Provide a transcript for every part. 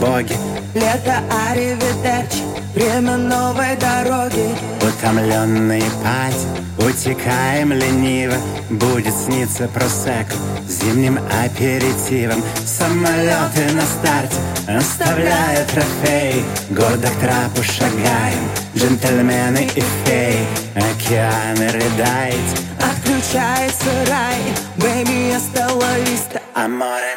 боги. Лето, аривидерчи, время новой дороги. Утомленные party, утекаем лениво. Будет сниться просекко зимним аперитивом. Самолеты на старте, оставляя трофей. Года к трапу шагаем, джентльмены и феи. Океаны рыдает, Отключается рай, baby, стала листа Аморе,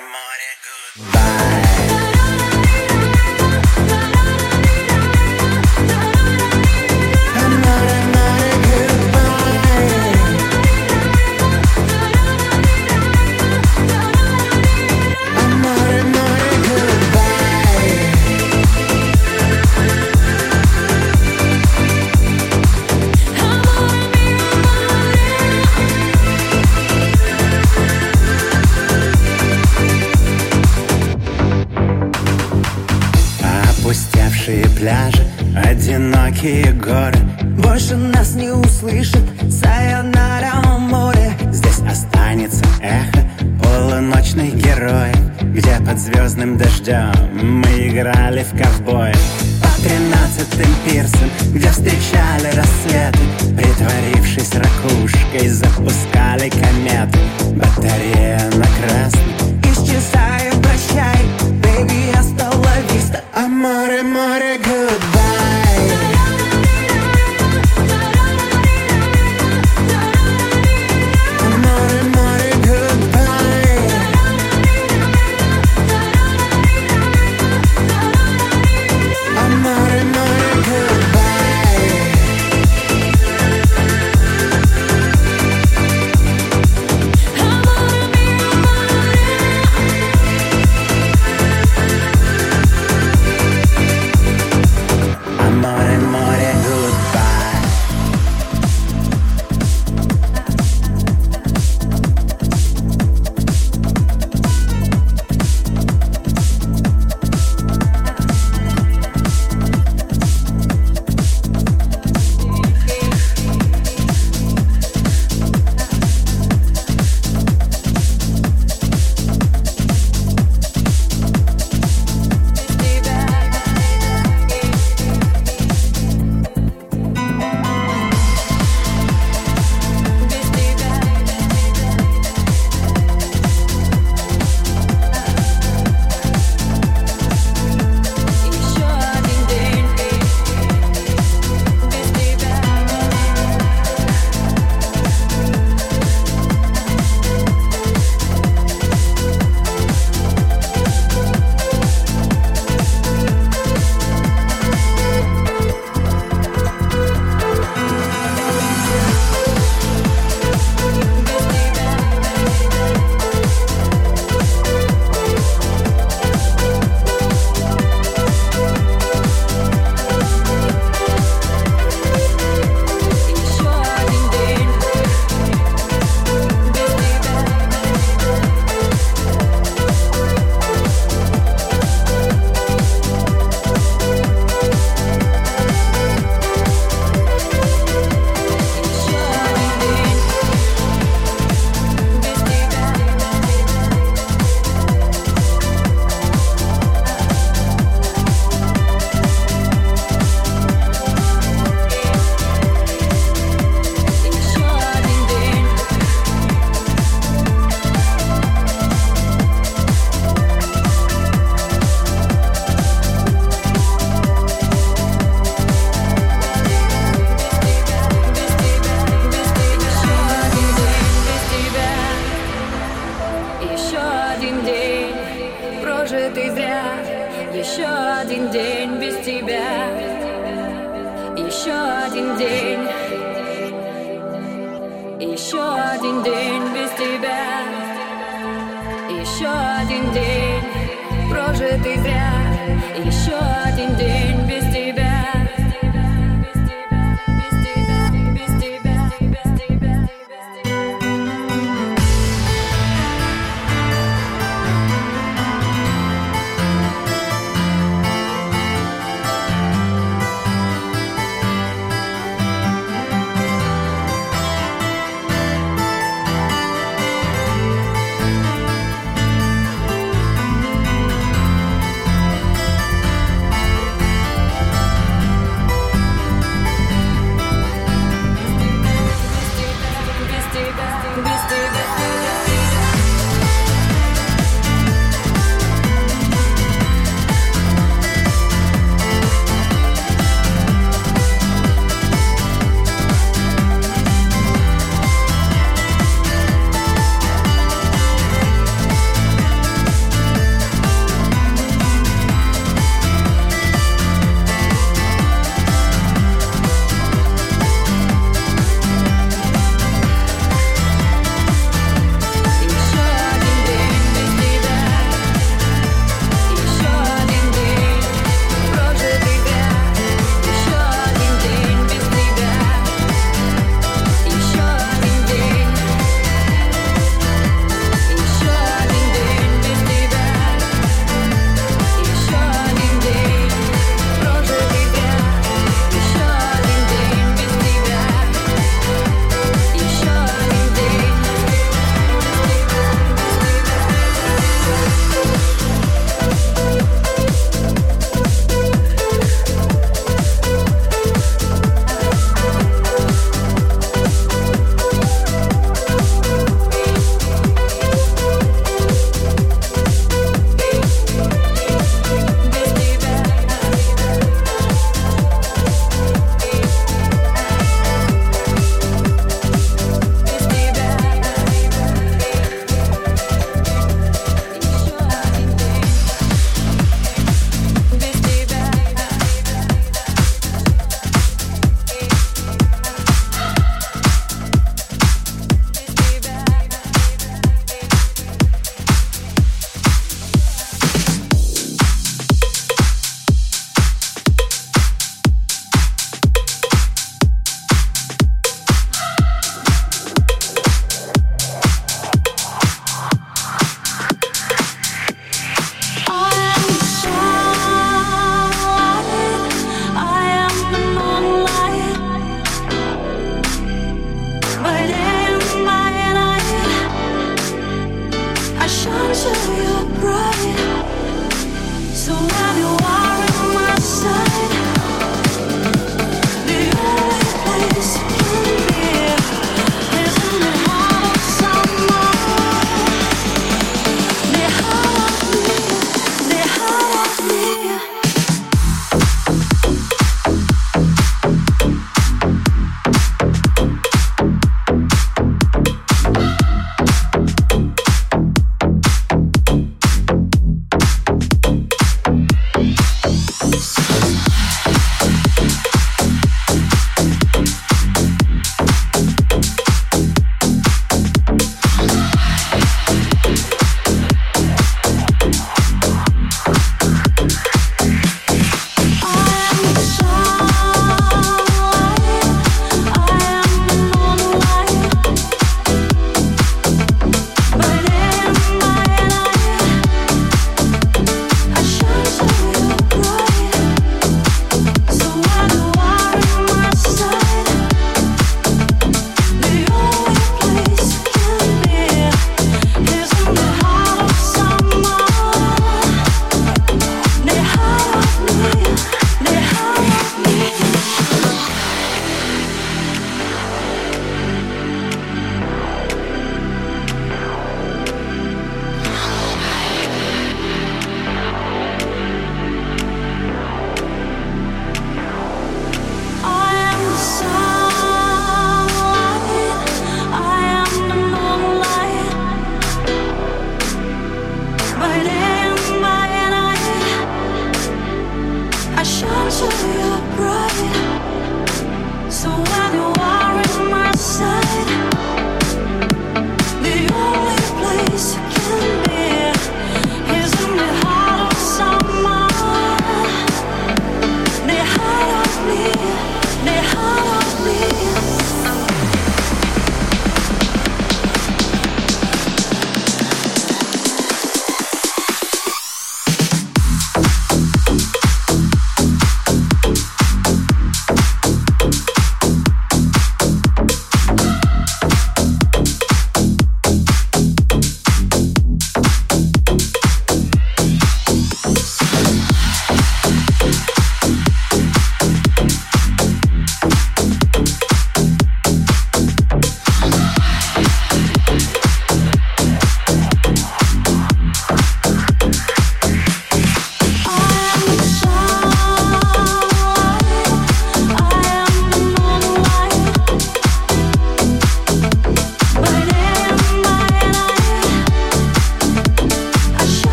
дождем мы играли в ковбоев По тринадцатым пирсам, где встречали рассветы. Притворившись ракушкой, запускали кометы. Батарея на красный. Исчезай, прощай, бэйби, стала виста. Аморе, море, goodbye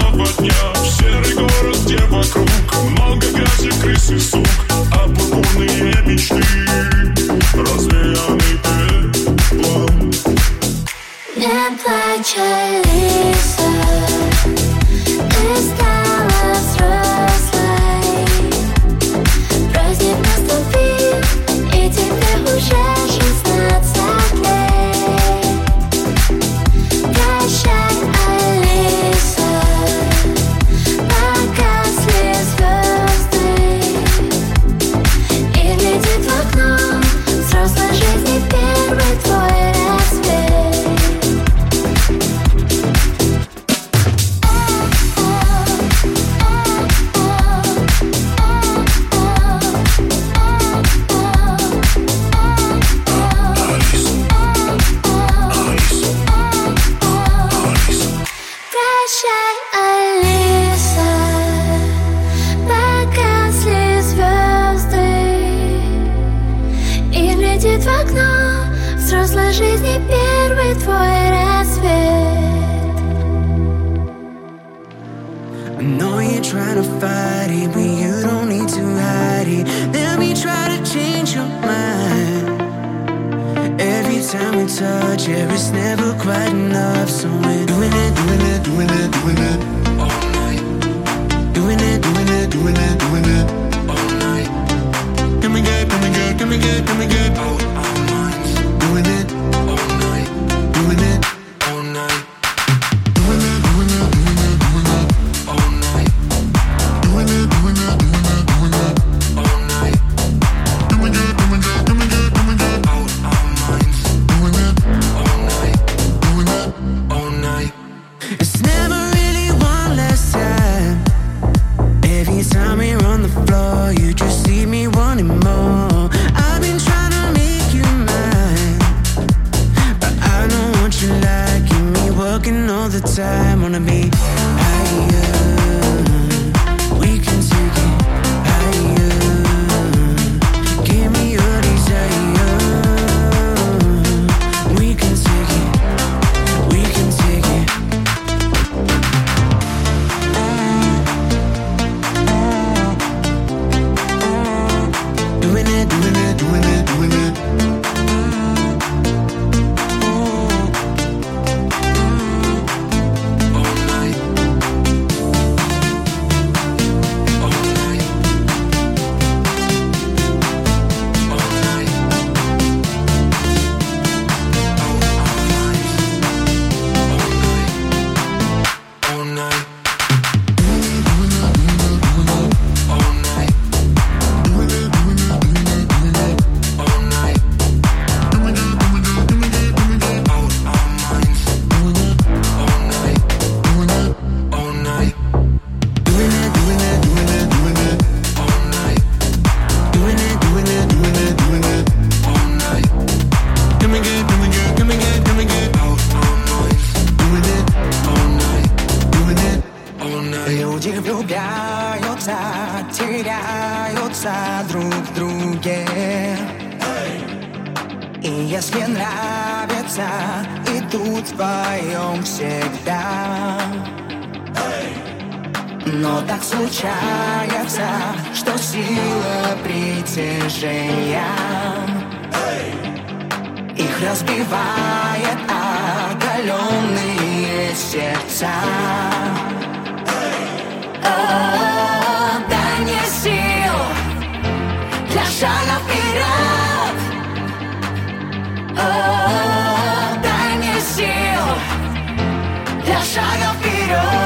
белого дня В серый город, где вокруг Много грязи, крыс и сук. теряются друг в друге. И если нравится, идут вдвоем всегда. Но так случается, что сила притяжения Их разбивает оголенные сердца. Oh Daj mi sił Dla szagów i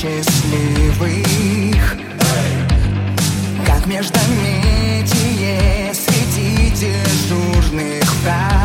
счастливых. Как междометие среди дежурных фраз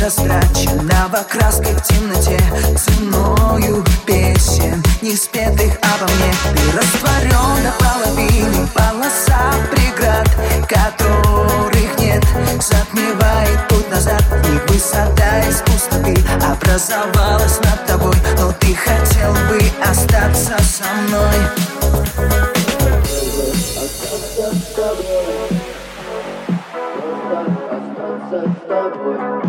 Растраченного краской в темноте. Ценою песен Не спетых обо мне. Ты растворен до половины Полоса преград Которых нет. Затмевает путь назад И высота из пустоты Образовалась над тобой. Но ты хотел бы остаться со мной. Остаться с тобой Остаться с тобой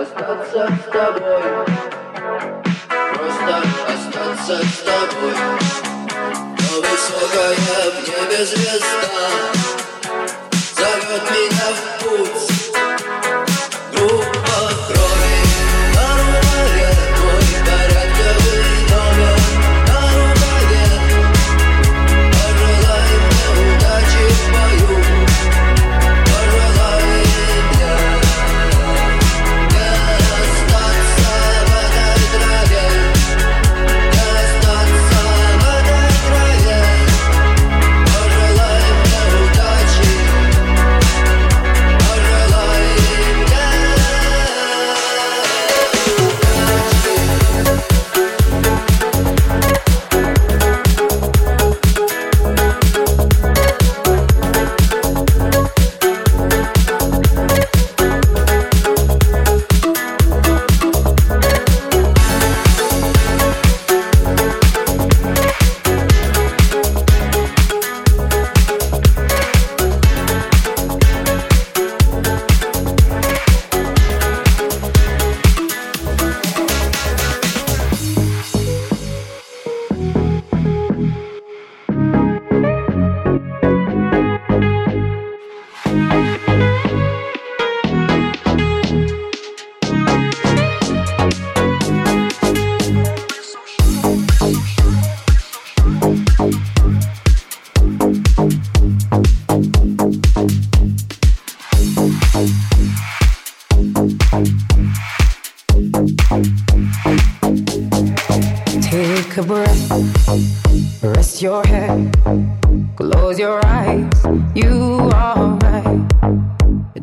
остаться с тобой. Просто остаться с тобой. Но высокая в небе звезда зовет меня в путь.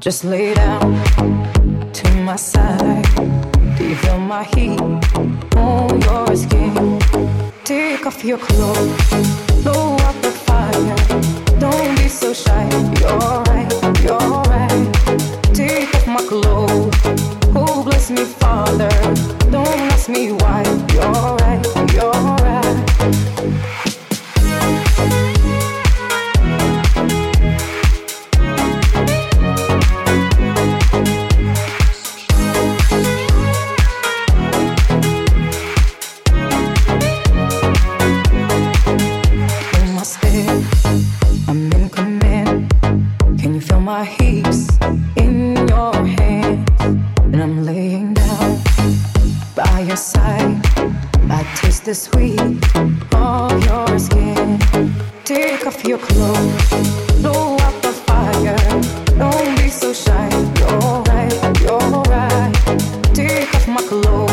Just lay down to my side. Do you feel my heat on your skin? Take off your clothes. my clothes.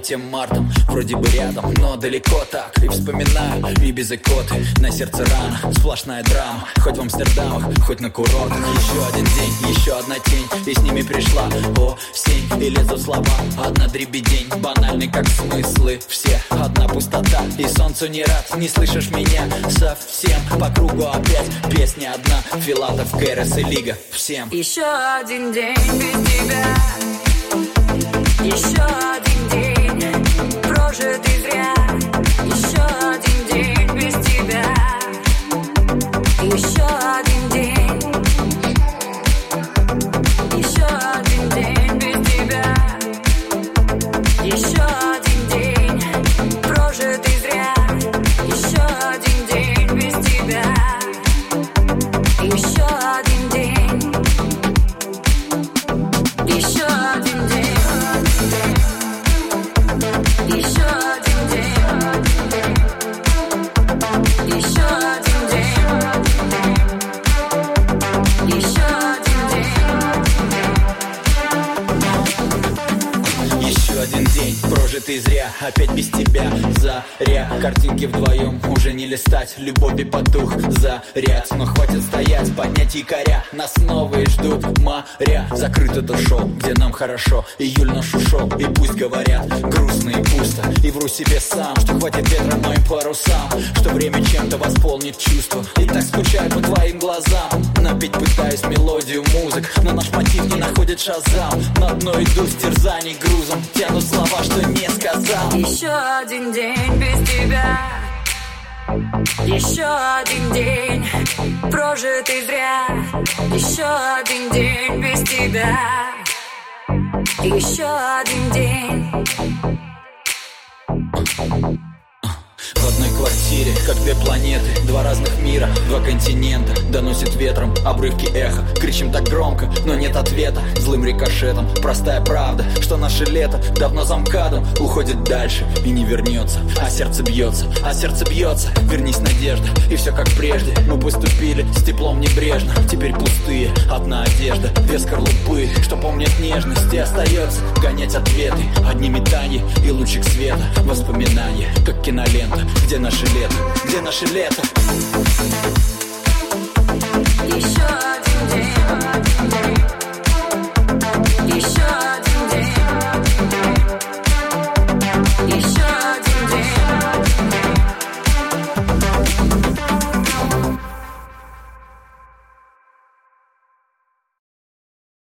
Тем мартом. Вроде бы рядом, но далеко так. И вспоминаю и без икоты. На сердце рана, сплошная драма. Хоть в Амстердамах, хоть на курортах. Еще один день, еще одна тень. И с ними пришла осень. И лезут слова, одна дребедень. Банальный как смыслы все. Одна пустота и солнцу не рад. Не слышишь меня совсем. По кругу опять песня одна. Филатов, Кэрос и Лига. Всем. Еще один день без тебя. Еще один może ty zrjad день прожитый зря Опять без тебя заря. Картинки вдвоем уже не листать Любовь и потух заряд. Но хватит стоять, поднять якоря Нас новые ждут моря. Закрыт это шоу, где нам хорошо Июль наш ушел, и пусть говорят Грустно и пусто, и вру себе сам Что хватит ветра моим парусам Что время чем-то восполнит чувства. И так скучаю по твоим глазам. Напеть пытаюсь мелодию музык Но наш мотив не находит шазам. На дно иду с терзаний грузом Тянут слова, что не сказал. Еще один день без тебя. Еще один день прожитый зря. Еще один день без тебя. Еще один день квартире, как две планеты Два разных мира, два континента Доносит ветром обрывки эха Кричим так громко, но нет ответа Злым рикошетом, простая правда Что наше лето давно замкадом Уходит дальше и не вернется А сердце бьется, а сердце бьется Вернись, надежда, и все как прежде Мы поступили с теплом небрежно Теперь пустые, одна одежда Две скорлупы, что помнят нежность остается гонять ответы Одни метания и лучик света Воспоминания, как кинолента Где наше лето? Где наше лето? Еще один день.